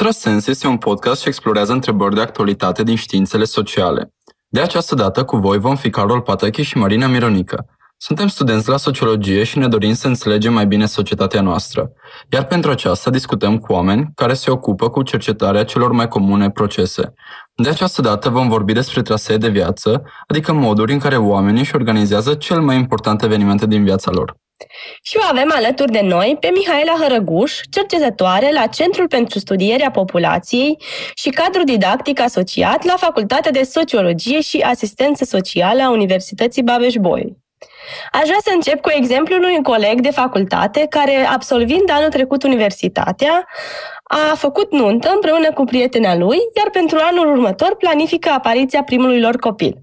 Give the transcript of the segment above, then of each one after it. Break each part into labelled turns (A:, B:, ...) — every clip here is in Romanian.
A: Contrasens este un podcast ce explorează întrebări de actualitate din științele sociale. De această dată cu voi vom fi Carol Patachi și Marina Mironică. Suntem studenți la sociologie și ne dorim să înțelegem mai bine societatea noastră, iar pentru aceasta discutăm cu oameni care se ocupă cu cercetarea celor mai comune procese. De această dată vom vorbi despre trasee de viață, adică moduri în care oamenii își organizează cel mai important evenimente din viața lor.
B: Și o avem alături de noi pe Mihaela Hărăguș, cercetătoare la Centrul pentru Studierea Populației și cadru didactic asociat la Facultatea de Sociologie și Asistență Socială a Universității Babeș-Bolyai. Aș vrea să încep cu exemplul unui coleg de facultate care, absolvind anul trecut universitatea, a făcut nuntă împreună cu prietena lui, iar pentru anul următor planifică apariția primului lor copil.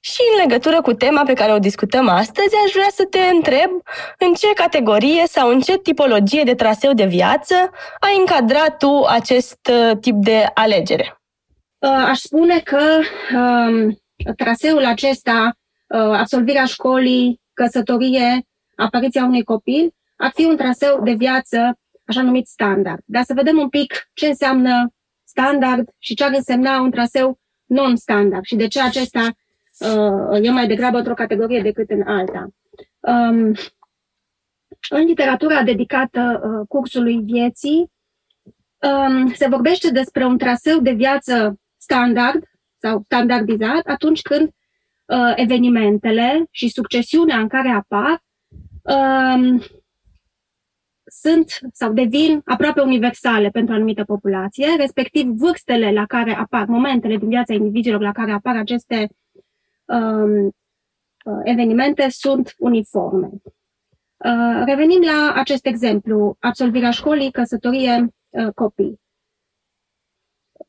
B: Și în legătură cu tema pe care o discutăm astăzi, aș vrea să te întreb în ce categorie sau în ce tipologie de traseu de viață ai încadrat tu acest uh, tip de alegere.
C: Uh, aș spune că um, traseul acesta, uh, absolvirea școlii, căsătorie, apariția unui copil, ar fi un traseu de viață așa numit standard. Dar să vedem un pic ce înseamnă standard și ce ar însemna un traseu non-standard și de ce acesta uh, e mai degrabă într-o categorie decât în alta. Um, în literatura dedicată uh, cursului vieții, um, se vorbește despre un traseu de viață standard sau standardizat atunci când uh, evenimentele și succesiunea în care apar um, sunt sau devin aproape universale pentru o anumită populație, respectiv vârstele la care apar, momentele din viața indivizilor la care apar aceste um, uh, evenimente sunt uniforme. Uh, revenim la acest exemplu, absolvirea școlii, căsătorie, uh, copii.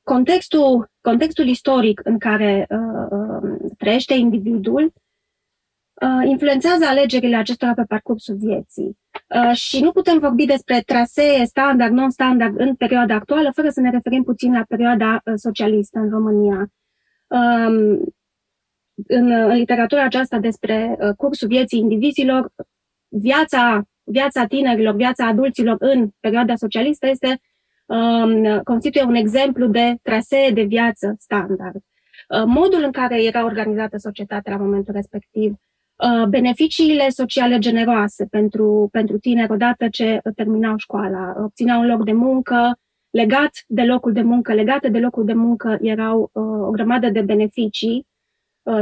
C: Contextul, contextul istoric în care uh, uh trăiește individul uh, influențează alegerile acestora pe parcursul vieții. Uh, și nu putem vorbi despre trasee standard, non-standard în perioada actuală, fără să ne referim puțin la perioada uh, socialistă în România. Um, în, în literatura aceasta despre uh, cursul vieții indivizilor, viața, viața tinerilor, viața adulților în perioada socialistă este um, constituie un exemplu de trasee de viață standard. Uh, modul în care era organizată societatea la momentul respectiv, uh, beneficiile sociale generoase pentru, pentru tineri odată ce terminau școala, obțineau un loc de muncă, legat de locul de muncă, legate de locul de muncă erau uh, o grămadă de beneficii Uh,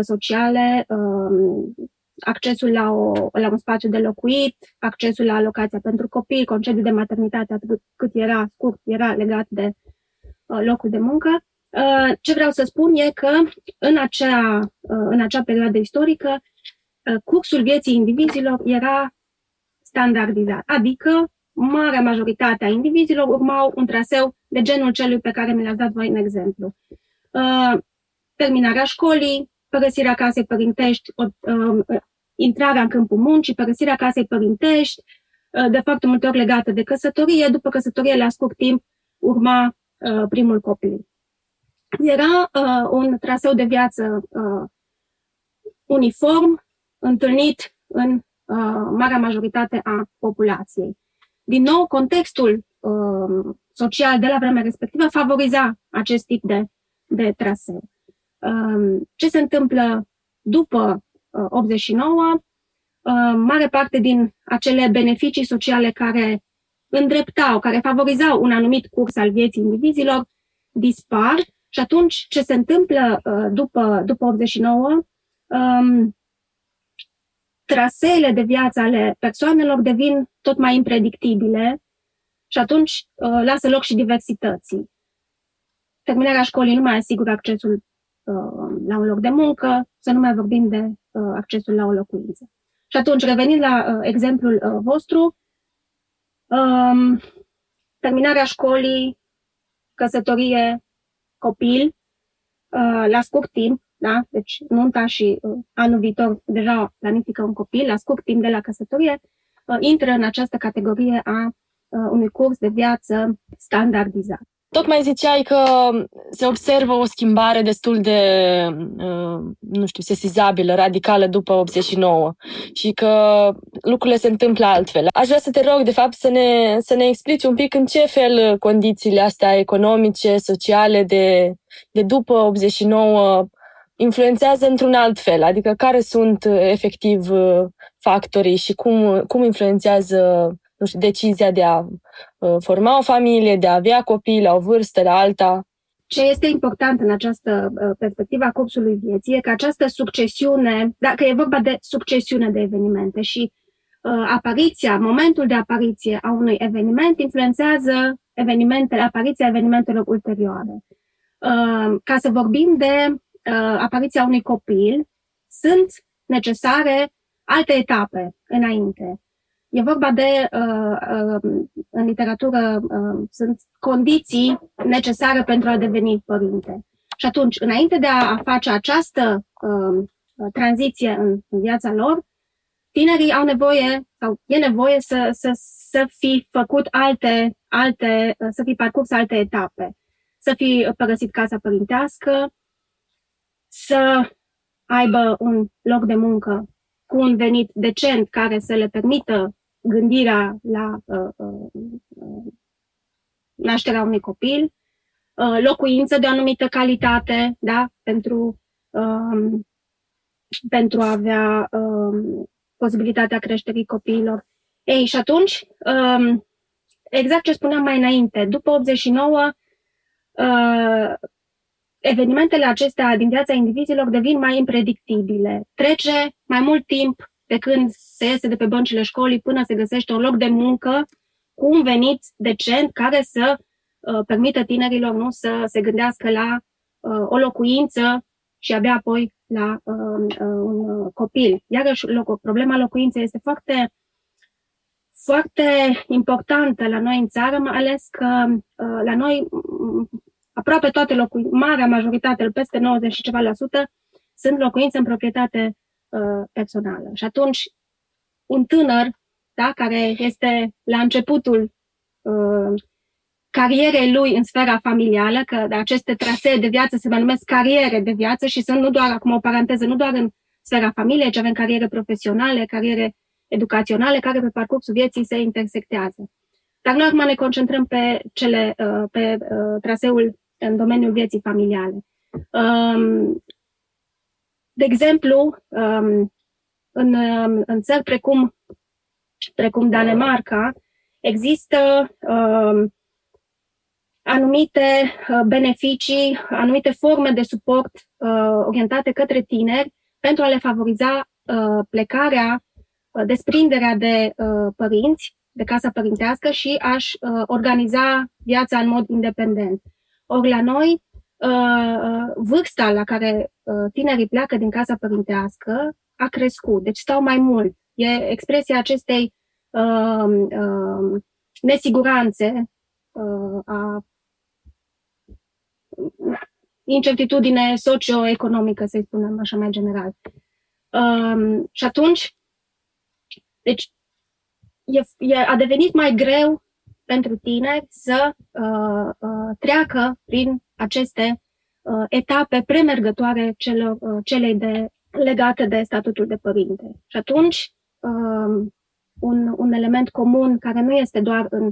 C: sociale, um, accesul la, o, la un spațiu de locuit, accesul la alocația pentru copii, concediu de maternitate, atât cât era scurt, era legat de uh, locul de muncă. Uh, ce vreau să spun e că în acea, în acea perioadă istorică, cursul vieții indivizilor era standardizat, adică marea majoritate a indivizilor urmau un traseu de genul celui pe care mi l-ați dat voi în exemplu. Terminarea școlii, părăsirea casei părintești, o, uh, intrarea în câmpul muncii, părăsirea casei părintești, uh, de fapt multe ori legată de căsătorie, după căsătorie la scurt timp urma uh, primul copil. Era uh, un traseu de viață uh, uniform, întâlnit în uh, marea majoritate a populației. Din nou, contextul uh, social de la vremea respectivă favoriza acest tip de, de traseu. Um, ce se întâmplă după 89, uh, um, mare parte din acele beneficii sociale care îndreptau, care favorizau un anumit curs al vieții indivizilor, dispar și atunci ce se întâmplă uh, după, după 89, um, traseele de viață ale persoanelor devin tot mai impredictibile și atunci uh, lasă loc și diversității. Terminarea școlii nu mai asigură accesul Uh, la un loc de muncă, să nu mai vorbim de uh, accesul la o locuință. Și atunci, revenind la uh, exemplul vostru, um, terminarea școlii, căsătorie, copil, la scurt timp, da? deci nunta și anul viitor deja planifică un copil, la scurt timp de la căsătorie, intră în această categorie a unui curs de viață standardizat.
D: Tocmai ziceai că se observă o schimbare destul de, uh, nu știu, sesizabilă, radicală după 89 și că lucrurile se întâmplă altfel. Aș vrea să te rog, de fapt, să ne, să ne explici un pic în ce fel condițiile astea economice, sociale de, de după 89 influențează într-un alt fel, adică care sunt efectiv factorii și cum, cum influențează nu știu, decizia de a uh, forma o familie, de a avea copii la o vârstă, la alta.
C: Ce este important în această uh, perspectivă a cursului vieții e că această succesiune, dacă e vorba de succesiune de evenimente și uh, apariția, momentul de apariție a unui eveniment influențează evenimentele, apariția evenimentelor ulterioare. Uh, ca să vorbim de uh, apariția unui copil, sunt necesare alte etape înainte. E vorba de, uh, uh, în literatură, uh, sunt condiții necesare pentru a deveni părinte. Și atunci, înainte de a face această tranziție în, viața lor, tinerii au nevoie sau e nevoie să, să, să fi făcut alte, alte, să fi parcurs alte etape, să fi părăsit casa părintească, să aibă un loc de muncă cu un venit decent care să le permită gândirea la uh, uh, uh, nașterea unui copil, uh, locuință de o anumită calitate, da, pentru, um, pentru a avea um, posibilitatea creșterii copiilor. Ei, și atunci, um, exact ce spuneam mai înainte, după 89, uh, evenimentele acestea din viața indivizilor devin mai impredictibile. Trece mai mult timp de când se iese de pe băncile școlii până se găsește un loc de muncă cu un venit decent care să uh, permită tinerilor nu să se gândească la uh, o locuință și abia apoi la uh, uh, un copil. Iarăși, loc, problema locuinței este foarte, foarte importantă la noi în țară, mai ales că uh, la noi aproape toate locuințe, marea majoritate, peste 90 și ceva la sută, sunt locuințe în proprietate Uh, personală. Și atunci, un tânăr, da, care este la începutul uh, carierei lui în sfera familială, că aceste trasee de viață se mai numesc cariere de viață și sunt nu doar, acum o paranteză, nu doar în sfera familiei, ci avem cariere profesionale, cariere educaționale, care pe parcursul vieții se intersectează. Dar noi acum ne concentrăm pe, cele, uh, pe uh, traseul în domeniul vieții familiale. Um, de exemplu, um, în, um, în țări precum, precum Danemarca, există um, anumite uh, beneficii, anumite forme de suport uh, orientate către tineri pentru a le favoriza uh, plecarea, desprinderea de părinți, de casa părintească și a-și organiza viața în mod independent. Ori la noi, vârsta la care Uh, tinerii pleacă din casa părintească a crescut, deci stau mai mult. E expresia acestei uh, uh, nesiguranțe, uh, a incertitudine socioeconomică, să-i spunem așa mai general. Uh, și atunci, deci, e, e, a devenit mai greu pentru tineri să uh, uh, treacă prin aceste uh, etape premergătoare celor, uh, celei de, legate de statutul de părinte. Și atunci, uh, un, un element comun care nu este doar în,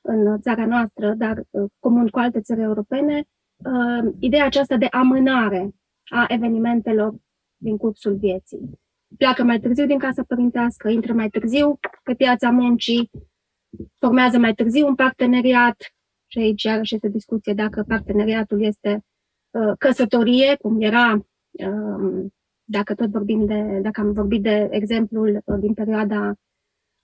C: în țara noastră, dar uh, comun cu alte țări europene, uh, ideea aceasta de amânare a evenimentelor din cursul vieții. Pleacă mai târziu din casa părintească, intră mai târziu pe piața muncii, formează mai târziu un parteneriat și aici iarăși este discuție dacă parteneriatul este Uh, căsătorie, cum era, um, dacă tot vorbim de, dacă am vorbit de exemplul uh, din perioada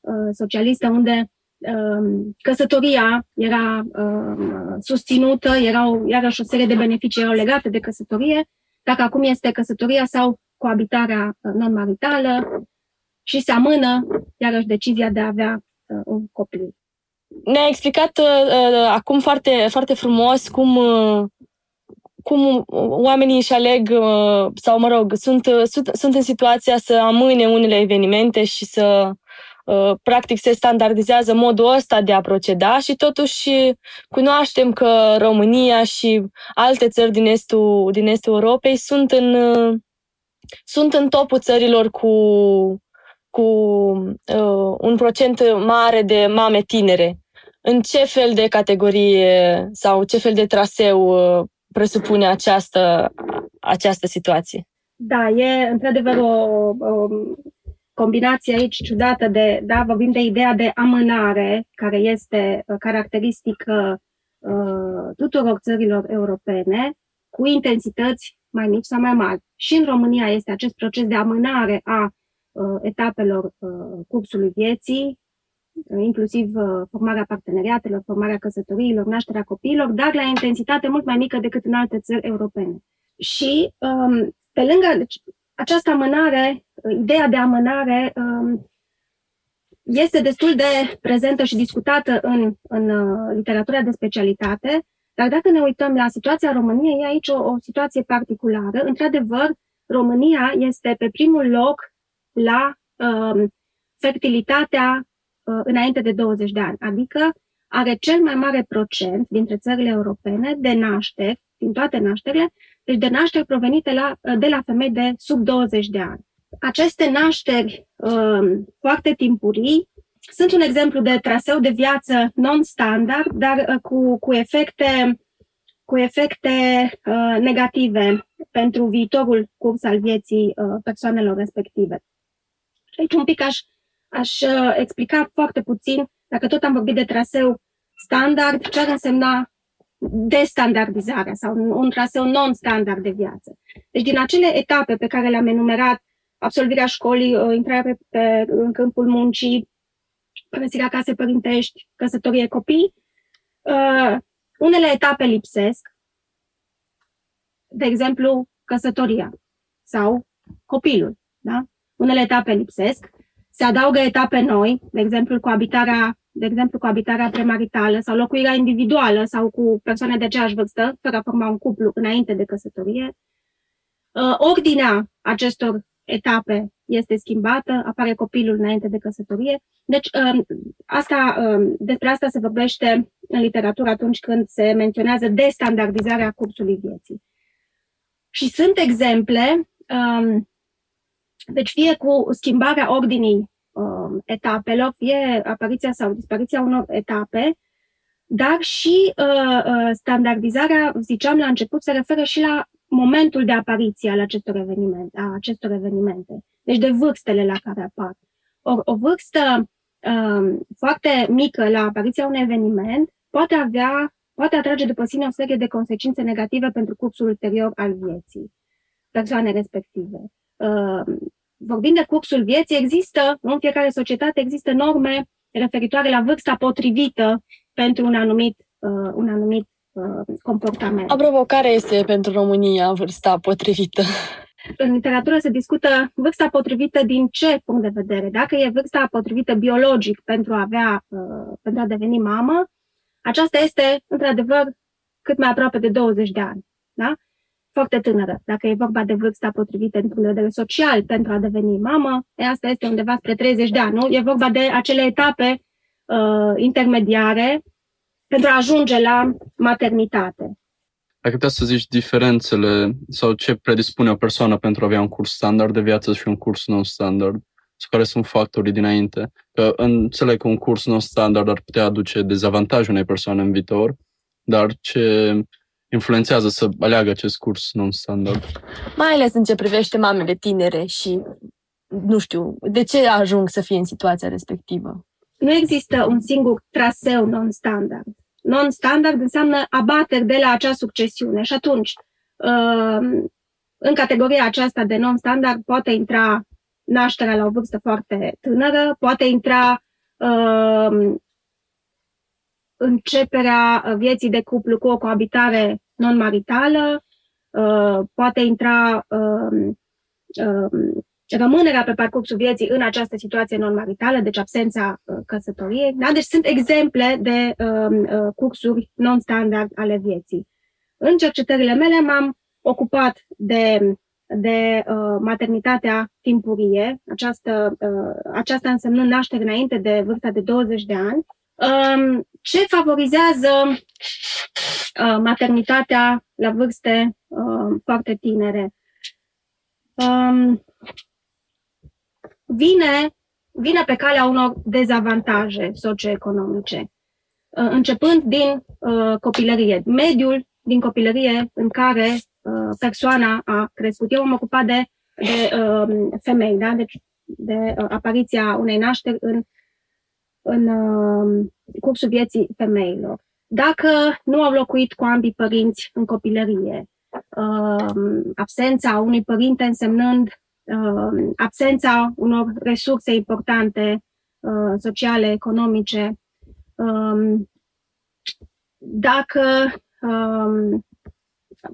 C: uh, socialistă, unde um, căsătoria era um, susținută, erau iarăși o serie de beneficii erau legate de căsătorie, dacă acum este căsătoria sau coabitarea non-maritală și se amână iarăși decizia de a avea un copil.
D: Ne-a explicat uh, acum foarte, foarte frumos cum uh, cum oamenii își aleg, uh, sau mă rog, sunt, uh, sunt, sunt în situația să amâne unele evenimente și să uh, practic se standardizează modul ăsta de a proceda și totuși cunoaștem că România și alte țări din estul, din estul Europei sunt în, sunt în topul țărilor cu, cu uh, un procent mare de mame tinere. În ce fel de categorie sau ce fel de traseu uh, presupune această, această situație?
C: Da, e într-adevăr o, o combinație aici ciudată de, da, vorbim de ideea de amânare, care este uh, caracteristică uh, tuturor țărilor europene, cu intensități mai mici sau mai mari. Și în România este acest proces de amânare a uh, etapelor uh, cursului vieții, uh, inclusiv uh, formarea parteneriatelor, formarea căsătoriilor, nașterea copiilor, dar la intensitate mult mai mică decât în alte țări europene. Și um, pe lângă deci, această amânare, ideea de amânare um, este destul de prezentă și discutată în, în uh, literatura de specialitate, dar dacă ne uităm la situația României, e aici o, o situație particulară. Într-adevăr, România este pe primul loc la um, fertilitatea uh, înainte de 20 de ani, adică are cel mai mare procent dintre țările europene de nașteri, din toate nașterile, deci de nașteri provenite la, de la femei de sub 20 de ani. Aceste nașteri uh, foarte timpurii sunt un exemplu de traseu de viață non-standard, dar uh, cu, cu efecte, cu efecte uh, negative pentru viitorul curs al vieții uh, persoanelor respective. Și aici un pic aș, aș uh, explica foarte puțin, dacă tot am vorbit de traseu standard, ce ar însemna destandardizarea sau un traseu non-standard de viață. Deci din acele etape pe care le-am enumerat, absolvirea școlii, uh, intrarea pe, pe, în câmpul muncii, părăsirea casei părintești, căsătorie copii, uh, unele etape lipsesc, de exemplu, căsătoria sau copilul. Da? Unele etape lipsesc, se adaugă etape noi, de exemplu, coabitarea de exemplu cu abitarea premaritală sau locuirea individuală sau cu persoane de aceeași vârstă, fără a forma un cuplu înainte de căsătorie. Uh, ordinea acestor etape este schimbată, apare copilul înainte de căsătorie. Deci, um, asta, um, despre asta se vorbește în literatură atunci când se menționează destandardizarea cursului vieții. Și sunt exemple, um, deci fie cu schimbarea ordinii uh, etapelor, fie apariția sau dispariția unor etape, dar și uh, uh, standardizarea, ziceam la început, se referă și la momentul de apariție al acestor evenimente, a acestor evenimente. Deci de vârstele la care apar. O, o vârstă uh, foarte mică la apariția unui eveniment poate avea, poate atrage după sine o serie de consecințe negative pentru cursul ulterior al vieții persoane respective. Uh, vorbind de cursul vieții, există, în fiecare societate există norme referitoare la vârsta potrivită pentru un anumit, uh, un anumit uh, comportament.
D: Apropo, care este pentru România vârsta potrivită?
C: În literatură se discută vârsta potrivită din ce punct de vedere. Dacă e vârsta potrivită biologic pentru a, avea, uh, pentru a deveni mamă, aceasta este, într-adevăr, cât mai aproape de 20 de ani. Da? Foarte tânără. Dacă e vorba de vârsta potrivită din punct de vedere social pentru a deveni mamă, e, asta este undeva spre 30 de ani, nu? E vorba de acele etape uh, intermediare pentru a ajunge la maternitate.
E: Ai putea să zici diferențele sau ce predispune o persoană pentru a avea un curs standard de viață și un curs non-standard? Sau care sunt factorii dinainte? Că înțeleg că un curs non-standard ar putea aduce dezavantaj unei persoane în viitor, dar ce influențează să aleagă acest curs non-standard.
D: Mai ales în ce privește mamele tinere și, nu știu, de ce ajung să fie în situația respectivă?
C: Nu există un singur traseu non-standard. Non-standard înseamnă abateri de la acea succesiune și atunci, uh, în categoria aceasta de non-standard poate intra nașterea la o vârstă foarte tânără, poate intra uh, începerea uh, vieții de cuplu cu o coabitare non-maritală, uh, poate intra um, um, rămânerea pe parcursul vieții în această situație non-maritală, deci absența uh, căsătoriei. Da? Deci sunt exemple de um, cursuri non-standard ale vieții. În cercetările mele m-am ocupat de de uh, maternitatea timpurie, această, uh, aceasta însemnând naștere înainte de vârsta de 20 de ani, um, ce favorizează uh, maternitatea la vârste uh, foarte tinere. Um, vine, vine pe calea unor dezavantaje socioeconomice, uh, începând din uh, copilărie, mediul din copilărie în care uh, persoana a crescut. Eu am ocupat de, de uh, femei, da? deci de uh, apariția unei nașteri în, în uh, cursul vieții femeilor. Dacă nu au locuit cu ambii părinți în copilărie, uh, absența unui părinte însemnând uh, absența unor resurse importante uh, sociale, economice, um, dacă um,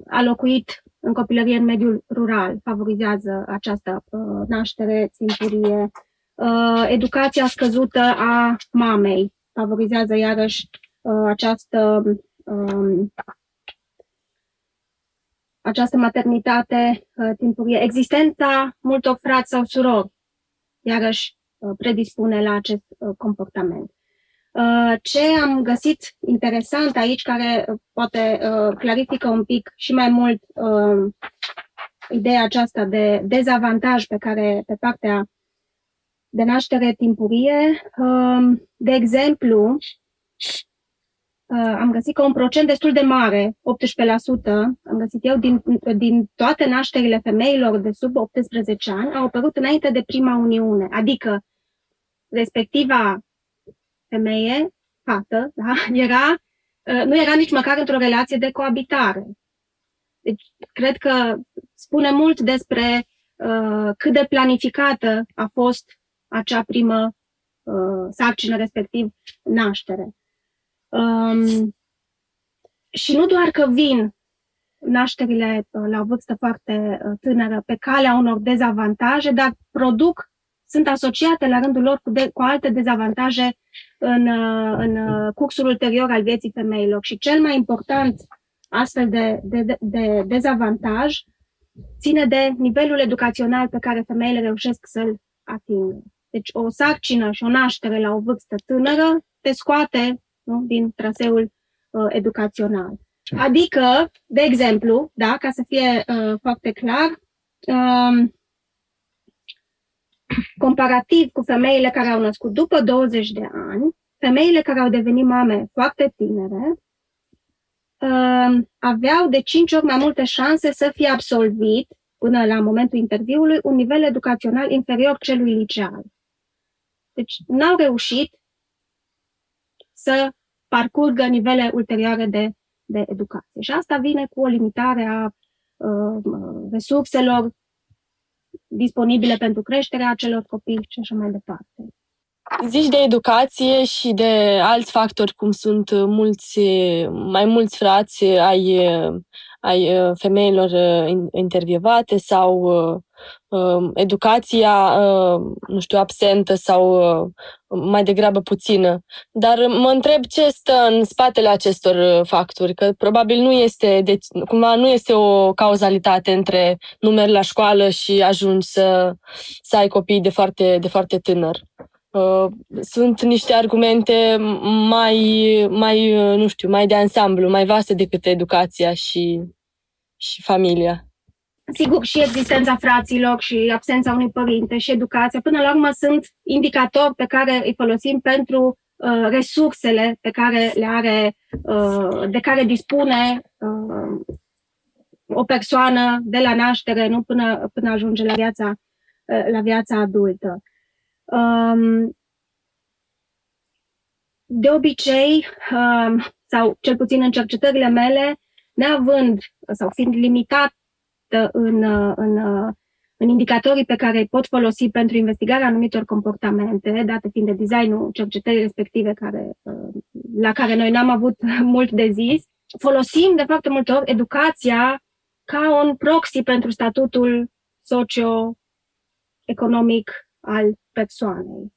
C: a locuit în copilărie în mediul rural, favorizează această uh, naștere timpurie. Uh, educația scăzută a mamei favorizează iarăși uh, această, um, această maternitate uh, timpurie. Existența multor frați sau surori iarăși uh, predispune la acest uh, comportament. Uh, ce am găsit interesant aici, care uh, poate uh, clarifică un pic și mai mult ideea aceasta de dezavantaj pe care pe partea de naștere timpurie, um, de exemplu, am găsit că un procent destul de mare, 18%, am găsit eu, din, din toate nașterile femeilor de sub 18 ani au apărut înainte de prima uniune, adică respectiva femeie, fată, da? era, uh, nu era nici măcar într-o relație de coabitare. Deci, cred că spune mult despre uh, cât de planificată a fost acea primă uh, sarcină, respectiv naștere. Um, și nu doar că vin nașterile uh, la o vârstă foarte uh, tânără pe calea unor dezavantaje, dar produc sunt asociate la rândul lor cu, de, cu alte dezavantaje în, uh, în uh, cursul ulterior al vieții femeilor. Și cel mai important astfel de, de, de, de dezavantaj ține de nivelul educațional pe care femeile reușesc să-l atingă. Deci o sarcină și o naștere la o vârstă tânără te scoate nu, din traseul uh, educațional. Adică, de exemplu, da, ca să fie uh, foarte clar, uh, comparativ cu femeile care au născut după 20 de ani, femeile care au devenit mame foarte tinere uh, aveau de 5 ori mai multe șanse să fie absolvit, până la momentul interviului, un nivel educațional inferior celui liceal. Deci n-au reușit să parcurgă nivele ulterioare de, de educație. Și asta vine cu o limitare a uh, resurselor disponibile pentru creșterea acelor copii și așa mai departe.
D: Zici de educație și de alți factori, cum sunt mulți, mai mulți frați ai, ai femeilor intervievate sau uh, educația, uh, nu știu, absentă sau uh, mai degrabă puțină. Dar mă întreb ce stă în spatele acestor factori, că probabil nu este, deci, cumva nu este o cauzalitate între numeri la școală și ajungi să, să ai copii de foarte, de foarte tânăr. Sunt niște argumente mai, mai, nu știu, mai de ansamblu, mai vaste decât educația și, și familia.
C: Sigur, și existența fraților și absența unui părinte și educația, până la urmă sunt indicatori pe care îi folosim pentru uh, resursele pe care le are, uh, de care dispune uh, o persoană de la naștere, nu până, până ajunge la viața, uh, la viața adultă. Um, de obicei, um, sau cel puțin în cercetările mele, neavând sau fiind limitat în, în, în indicatorii pe care îi pot folosi pentru investigarea anumitor comportamente, date fiind de designul cercetării respective care, la care noi n-am avut mult de zis, folosim de foarte multe ori educația ca un proxy pentru statutul socio-economic al persoanei.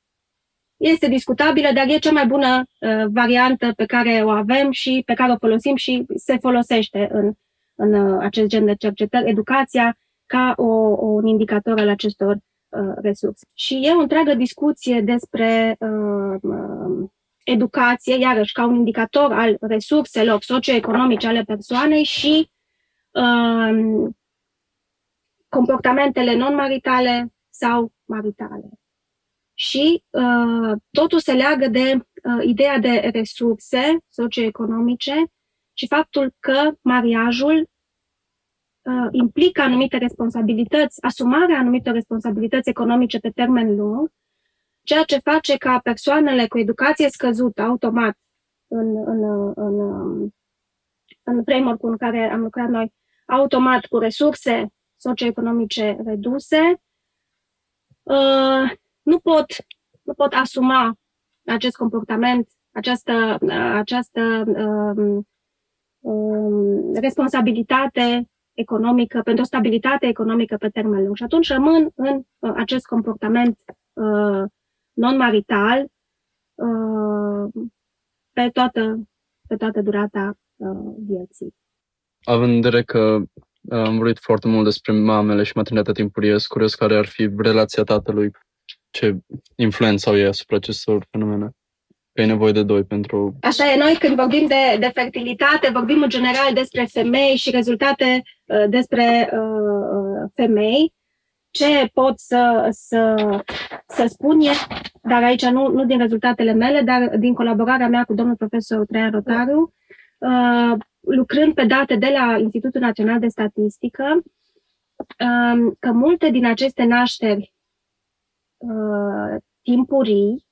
C: Este discutabilă, dar e cea mai bună uh, variantă pe care o avem și pe care o folosim și se folosește în în uh, acest gen de cercetări, educația ca o, o, un indicator al acestor uh, resurse. Și e o întreagă discuție despre uh, uh, educație, iarăși ca un indicator al resurselor socioeconomice ale persoanei și uh, comportamentele non-maritale sau maritale. Și uh, totul se leagă de uh, ideea de resurse socioeconomice și faptul că mariajul uh, implică anumite responsabilități, asumarea anumitor responsabilități economice pe termen lung, ceea ce face ca persoanele cu educație scăzută, automat, în, în, în, în framework-ul în care am lucrat noi, automat cu resurse socioeconomice reduse, uh, nu pot, nu pot asuma acest comportament, această, această um, um, responsabilitate economică, pentru o stabilitate economică pe termen lung. Și atunci rămân în uh, acest comportament uh, non-marital uh, pe, toată, pe toată durata uh, vieții.
E: Având în vedere că am vorbit foarte mult despre mamele și maternitatea timpurie, sunt curios care ar fi relația tatălui, ce influență au ei asupra acestor fenomene că e nevoie de doi pentru...
C: Așa e, noi când vorbim de, de fertilitate, vorbim în general despre femei și rezultate uh, despre uh, uh femei. Ce pot să, să, să spun e, dar aici nu, nu din rezultatele mele, dar din colaborarea mea cu domnul profesor Traian Rotariu, uh, lucrând pe date de la Institutul Național de Statistică, uh, că multe din aceste nașteri uh, timpurii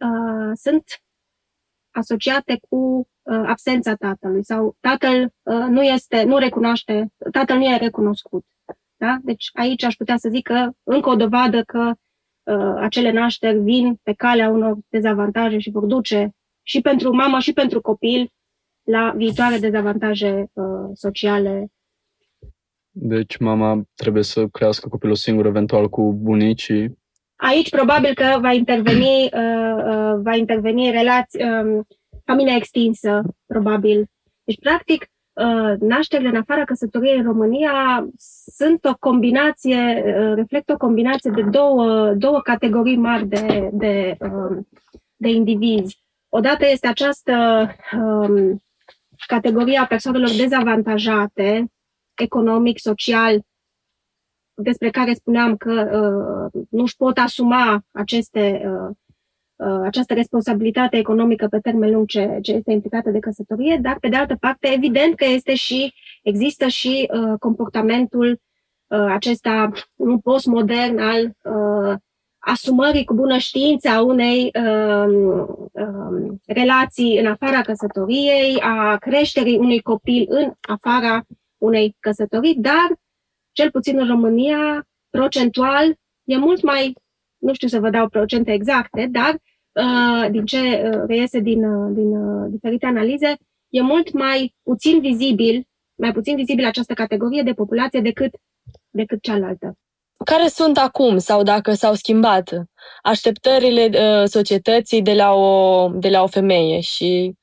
C: uh, sunt asociate cu uh, absența tatălui sau tatăl uh, nu este, nu recunoaște, tatăl nu e recunoscut. Da? Deci aici aș putea să zic că încă o dovadă că uh, acele nașteri vin pe calea unor dezavantaje și vor duce și pentru mamă și pentru copil la viitoare dezavantaje uh, sociale.
E: Deci mama trebuie să crească copilul singur, eventual cu bunicii,
C: Aici probabil că va interveni, uh, uh, va interveni relați, um, familia extinsă, probabil. Deci, practic, uh, nașterile în afara căsătoriei în România sunt o combinație, uh, reflectă o combinație de două, două categorii mari de, de, um, de indivizi. Odată este această um, categorie a persoanelor dezavantajate, economic, social, despre care spuneam că uh, nu își pot asuma aceste, uh, uh, această responsabilitate economică pe termen lung ce, ce este implicată de căsătorie, dar pe de altă parte, evident că este și, există și uh, comportamentul uh, acesta un postmodern al uh, asumării cu bună știință a unei uh, uh, relații în afara căsătoriei, a creșterii unui copil în afara unei căsătorii, dar cel puțin în România, procentual, e mult mai, nu știu să vă dau procente exacte, dar uh, din ce uh, reiese din, uh, din uh, diferite analize, e mult mai puțin vizibil, mai puțin vizibil această categorie de populație decât, decât cealaltă.
D: Care sunt acum sau dacă s-au schimbat așteptările uh, societății de la, o, de la o femeie și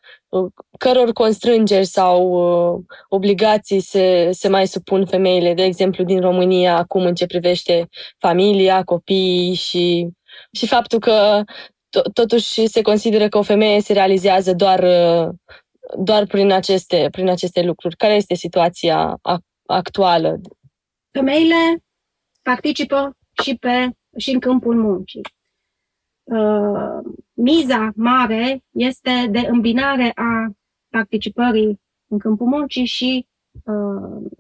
D: căror constrângeri sau uh, obligații se, se mai supun femeile, de exemplu, din România, acum în ce privește familia, copiii și, și faptul că totuși se consideră că o femeie se realizează doar, uh, doar prin, aceste, prin aceste lucruri. Care este situația actuală?
C: Femeile participă și, pe, și în câmpul muncii. Uh, miza mare este de îmbinare a participării în câmpul muncii și uh,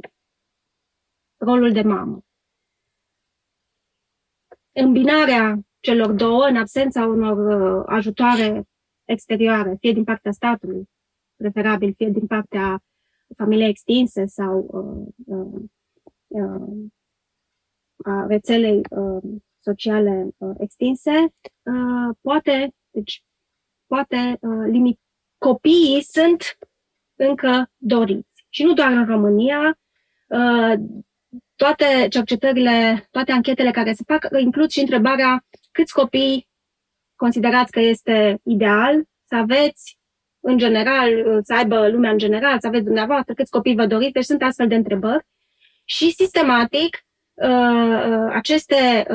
C: rolul de mamă. Îmbinarea celor două, în absența unor uh, ajutoare exterioare, fie din partea statului, preferabil, fie din partea familiei extinse sau uh, uh, uh, a rețelei uh, sociale uh, extinse, uh, poate, deci, poate uh, limit. Copiii sunt încă doriți. Și nu doar în România, uh, toate cercetările, toate anchetele care se fac includ și întrebarea câți copii considerați că este ideal să aveți în general, să aibă lumea în general, să aveți dumneavoastră, câți copii vă doriți, deci sunt astfel de întrebări. și sistematic aceste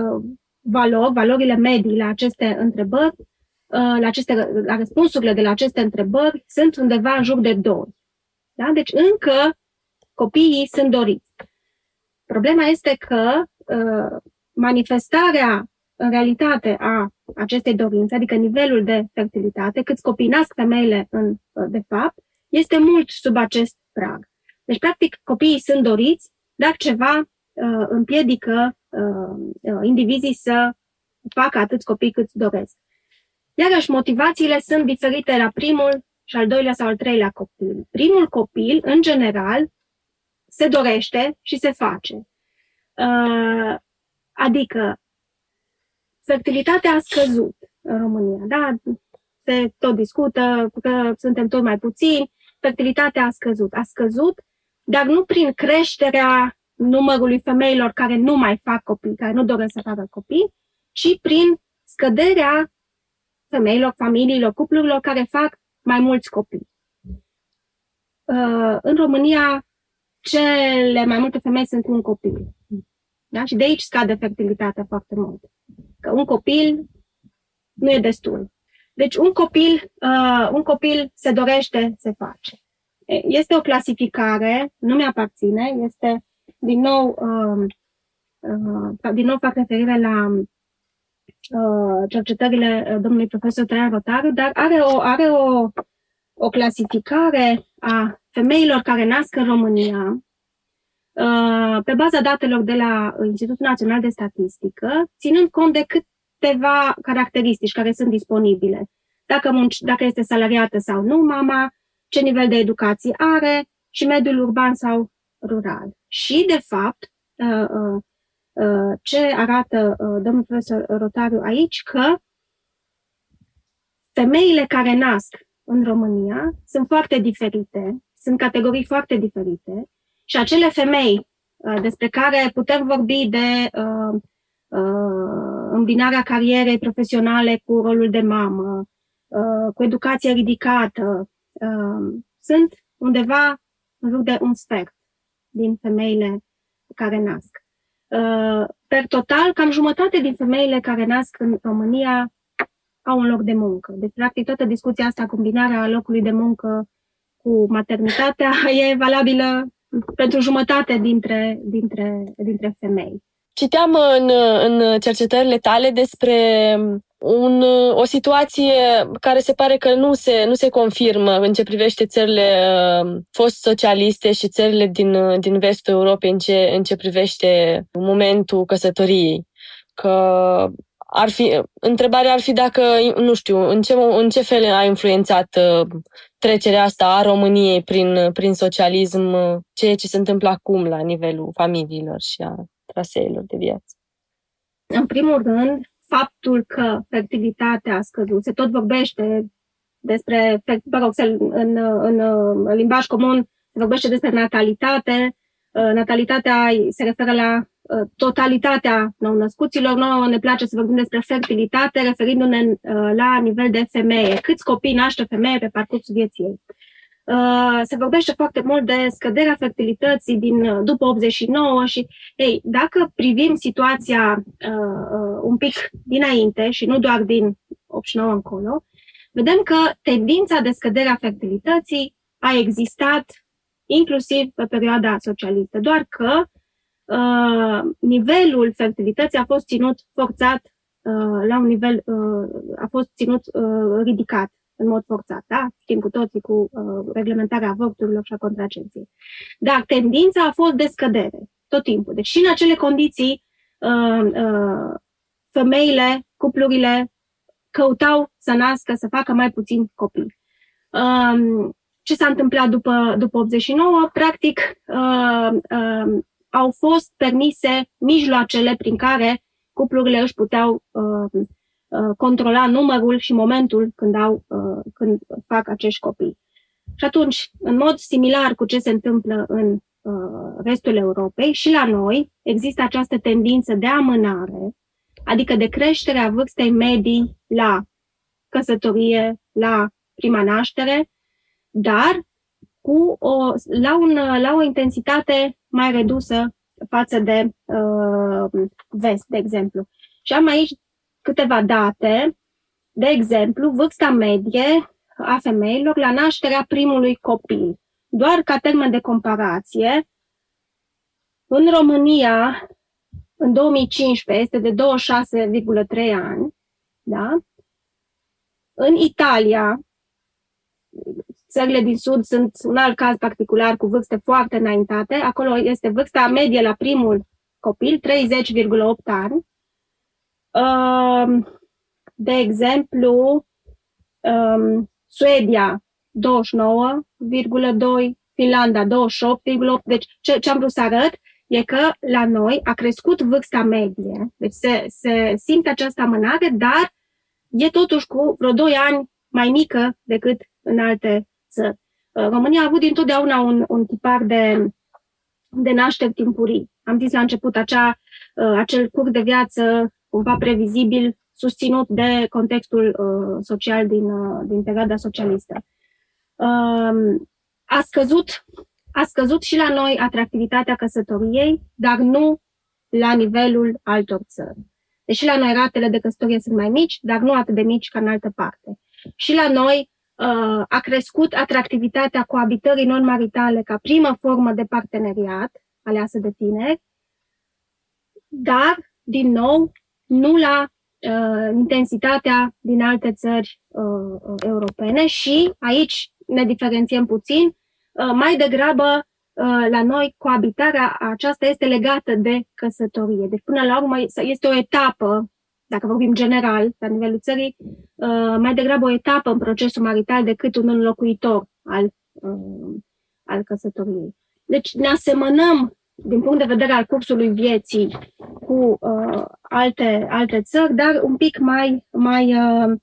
C: valori, valorile medii la aceste întrebări, la, aceste, la răspunsurile de la aceste întrebări sunt undeva în jur de 2. Da? Deci încă copiii sunt doriți. Problema este că uh, manifestarea în realitate a acestei dorințe, adică nivelul de fertilitate, câți copii nasc femeile în, uh, de fapt, este mult sub acest prag. Deci, practic, copiii sunt doriți, dar ceva uh, împiedică uh, uh indivizii să facă atâți copii cât doresc. Iarăși, motivațiile sunt diferite la primul și al doilea sau al treilea copil. Primul copil, în general, se dorește și se face. Uh, adică, fertilitatea a scăzut în România, da? Se tot discută că suntem tot mai puțini, fertilitatea a scăzut. A scăzut, dar nu prin creșterea numărului femeilor care nu mai fac copii, care nu doresc să facă copii, ci prin scăderea femeilor, familiilor, cuplurilor care fac mai mulți copii. Uh, în România, cele mai multe femei sunt un copil. Da? Și de aici scade fertilitatea foarte mult. Că un copil nu e destul. Deci un copil, uh, un copil se dorește, se face. Este o clasificare, nu mi-aparține, este din nou, uh, uh, din nou fac referire la uh, cercetările uh, domnului profesor Traian Rotaru, dar are o, are o, o clasificare a femeilor care nasc în România, uh, pe baza datelor de la Institutul Național de Statistică, ținând cont de câteva caracteristici care sunt disponibile. Dacă, munci, dacă este salariată sau nu mama, ce nivel de educație are și mediul urban sau rural. Și, de fapt, uh, ce arată domnul profesor Rotariu aici, că femeile care nasc în România sunt foarte diferite, sunt categorii foarte diferite și acele femei uh, despre care putem vorbi de uh, uh, îmbinarea carierei profesionale cu rolul de mamă, uh, cu educație ridicată, uh, sunt undeva în jur de un sfert din femeile care nasc. Uh, per total, cam jumătate din femeile care nasc în România au un loc de muncă. Deci, practic, toată discuția asta, combinarea locului de muncă cu maternitatea, e valabilă pentru jumătate dintre, dintre, dintre femei.
D: Citeam în, în cercetările tale despre un, o situație care se pare că nu se, nu se confirmă în ce privește țările uh, fost socialiste și țările din, din vestul Europei în ce, în ce privește momentul căsătoriei. Că ar fi, întrebarea ar fi dacă, nu știu, în ce, în ce fel a influențat uh, trecerea asta a României prin, prin socialism, uh, ceea ce se întâmplă acum la nivelul familiilor și a traseelor de viață.
C: În primul rând, faptul că fertilitatea a scăzut, se tot vorbește despre, mă rog, în, în, în limbaj comun se vorbește despre natalitate, uh, natalitatea se referă la Uh, totalitatea nou-născuților. Nouă ne place să vorbim despre fertilitate, referindu-ne uh, la nivel de femeie. Câți copii naște femeie pe parcursul vieții ei? Uh, se vorbește foarte mult de scăderea fertilității din după 89 și, ei, dacă privim situația uh, un pic dinainte și nu doar din 89 încolo, vedem că tendința de scădere a fertilității a existat inclusiv pe perioada socialistă, doar că Uh, nivelul fertilității a fost ținut forțat uh, la un nivel, uh, a fost ținut uh, ridicat în mod forțat, da? Știm cu toții cu uh, reglementarea avorturilor și a contracepției. Dar tendința a fost de scădere tot timpul. Deci și în acele condiții uh, uh, femeile, cuplurile căutau să nască, să facă mai puțin copii. Uh, ce s-a întâmplat după, după 89? Practic, uh, uh, au fost permise mijloacele prin care cuplurile își puteau uh, uh, controla numărul și momentul când, au, uh, când fac acești copii. Și atunci, în mod similar cu ce se întâmplă în uh, restul Europei, și la noi există această tendință de amânare, adică de creștere a vârstei medii la căsătorie, la prima naștere, dar cu o, la, un, la o intensitate mai redusă față de uh, vest, de exemplu. Și am aici câteva date, de exemplu, vârsta medie a femeilor la nașterea primului copil. Doar ca termen de comparație, în România, în 2015, este de 26,3 ani, da? În Italia, țările din sud sunt un alt caz particular cu vârste foarte înaintate. Acolo este vârsta medie la primul copil, 30,8 ani. De exemplu, Suedia 29,2, Finlanda 28,8. Deci ce, ce am vrut să arăt e că la noi a crescut vârsta medie, deci se, se simte această amânare, dar e totuși cu vreo 2 ani mai mică decât în alte țări. Uh, România a avut dintotdeauna un, un tipar de, de nașteri timpurii. Am zis la început acea, uh, acel curs de viață cumva previzibil, susținut de contextul uh, social din, din perioada socialistă. Um, a scăzut, a scăzut și la noi atractivitatea căsătoriei, dar nu la nivelul altor țări. Deși la noi ratele de căsătorie sunt mai mici, dar nu atât de mici ca în altă parte. Și la noi uh, a crescut atractivitatea coabitării non-maritale ca primă formă de parteneriat aleasă de tineri, dar, din nou, nu la uh, intensitatea din alte țări uh, europene și aici ne diferențiem puțin, uh, mai degrabă uh, la noi coabitarea aceasta este legată de căsătorie. Deci până la urmă este o etapă, dacă vorbim general, la nivelul țării, uh, mai degrabă o etapă în procesul marital decât un înlocuitor al, al căsătoriei. Deci ne asemănăm din punct de vedere al cursului vieții cu uh, alte, alte țări, dar un pic mai, mai uh,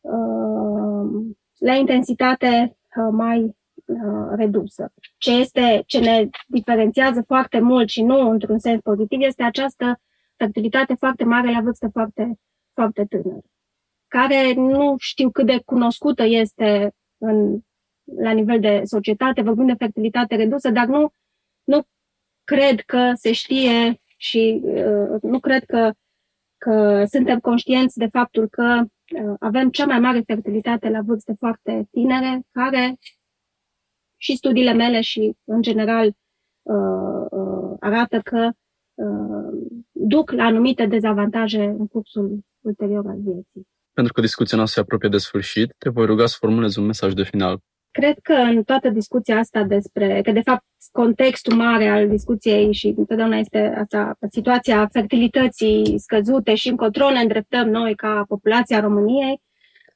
C: uh, la intensitate uh, mai uh, redusă. Ce, este, ce ne diferențiază foarte mult și nu într-un sens pozitiv este această fertilitate foarte mare la vârstă foarte, foarte tânără, care nu știu cât de cunoscută este în, la nivel de societate, vorbim de fertilitate redusă, dar nu, nu cred că se știe și uh, nu cred că, că suntem conștienți de faptul că uh, avem cea mai mare fertilitate la vârste foarte tinere, care și studiile mele și, în general, uh, uh, arată că uh, duc la anumite dezavantaje în cursul ulterior al vieții.
E: Pentru că discuția noastră se apropie de sfârșit, te voi ruga să formulezi un mesaj de final.
C: Cred că în toată discuția asta despre, că de fapt contextul mare al discuției și întotdeauna este asta, situația fertilității scăzute și încotro ne îndreptăm noi ca populația României,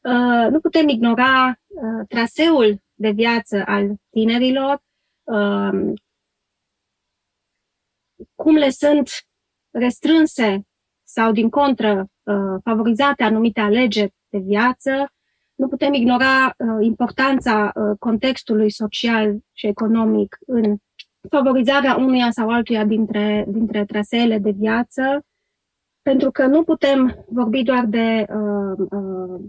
C: uh, nu putem ignora uh, traseul de viață al tinerilor, uh, cum le sunt restrânse sau, din contră, favorizate anumite alegeri de viață, nu putem ignora uh, importanța uh, contextului social și economic în favorizarea unuia sau altuia dintre, dintre traseele de viață, pentru că nu putem vorbi doar de uh, uh,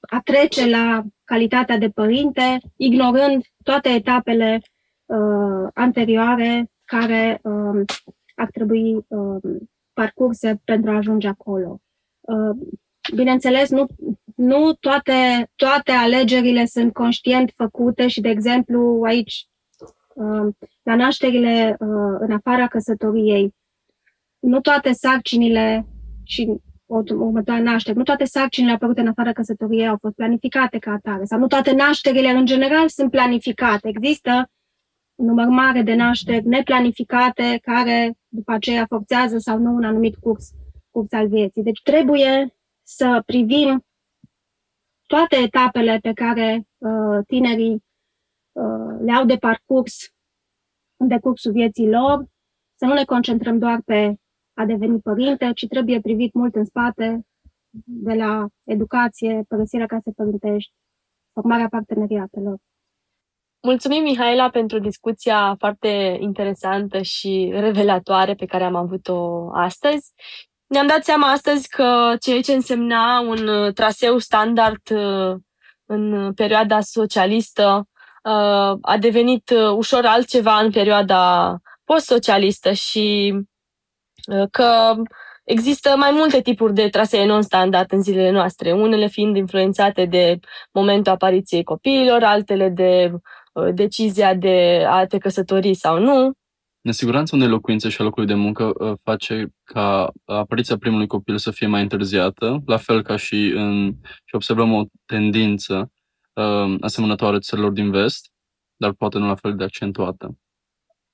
C: a trece la calitatea de părinte, ignorând toate etapele uh, anterioare care uh, ar trebui uh, parcurse pentru a ajunge acolo. Uh, bineînțeles, nu, nu toate, toate alegerile sunt conștient făcute și, de exemplu, aici, uh, la nașterile uh, în afara căsătoriei, nu toate sarcinile și următoarea naștere, nu toate sarcinile apărute în afara căsătoriei au fost planificate ca atare, sau nu toate nașterile, în general, sunt planificate. Există un număr mare de nașteri neplanificate care după aceea forțează sau nu un anumit curs, curs al vieții. Deci trebuie să privim toate etapele pe care uh, tinerii uh, le-au de parcurs în decursul vieții lor, să nu ne concentrăm doar pe a deveni părinte, ci trebuie privit mult în spate, de la educație, părăsirea casei părintești, formarea parteneriatelor.
D: Mulțumim, Mihaela, pentru discuția foarte interesantă și revelatoare pe care am avut-o astăzi ne-am dat seama astăzi că ceea ce însemna un uh, traseu standard uh, în perioada socialistă uh, a devenit ușor altceva în perioada post-socialistă și uh, că există mai multe tipuri de trasee non-standard în zilele noastre, unele fiind influențate de momentul apariției copiilor, altele de uh, decizia de a te căsători sau nu.
E: Nesiguranța unei locuințe și a locului de muncă uh, face ca apariția primului copil să fie mai întârziată, la fel ca și în, și observăm o tendință uh, asemănătoare țărilor din vest, dar poate nu la fel de accentuată.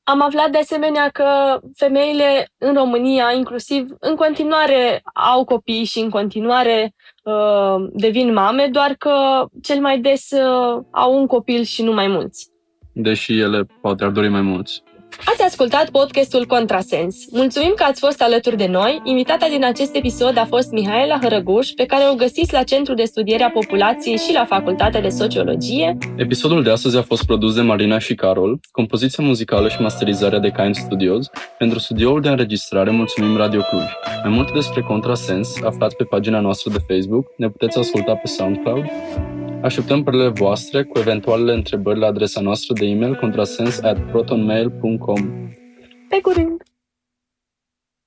D: Am aflat de asemenea că femeile în România, inclusiv, în continuare au copii și în continuare uh, devin mame, doar că cel mai des uh, au un copil și nu mai mulți.
E: Deși ele poate ar dori mai mulți.
D: Ați ascultat podcastul Contrasens. Mulțumim că ați fost alături de noi. Invitata din acest episod a fost Mihaela Hărăguș, pe care o găsiți la Centrul de Studiere a Populației și la Facultatea de Sociologie.
E: Episodul de astăzi a fost produs de Marina și Carol, compoziția muzicală și masterizarea de Kind Studios. Pentru studioul de înregistrare mulțumim Radio Cluj. Mai multe despre Contrasens aflați pe pagina noastră de Facebook. Ne puteți asculta pe SoundCloud Așteptăm părerile voastre cu eventualele întrebări la adresa noastră de e-mail contrasens at protonmail.com.
D: Pe curând!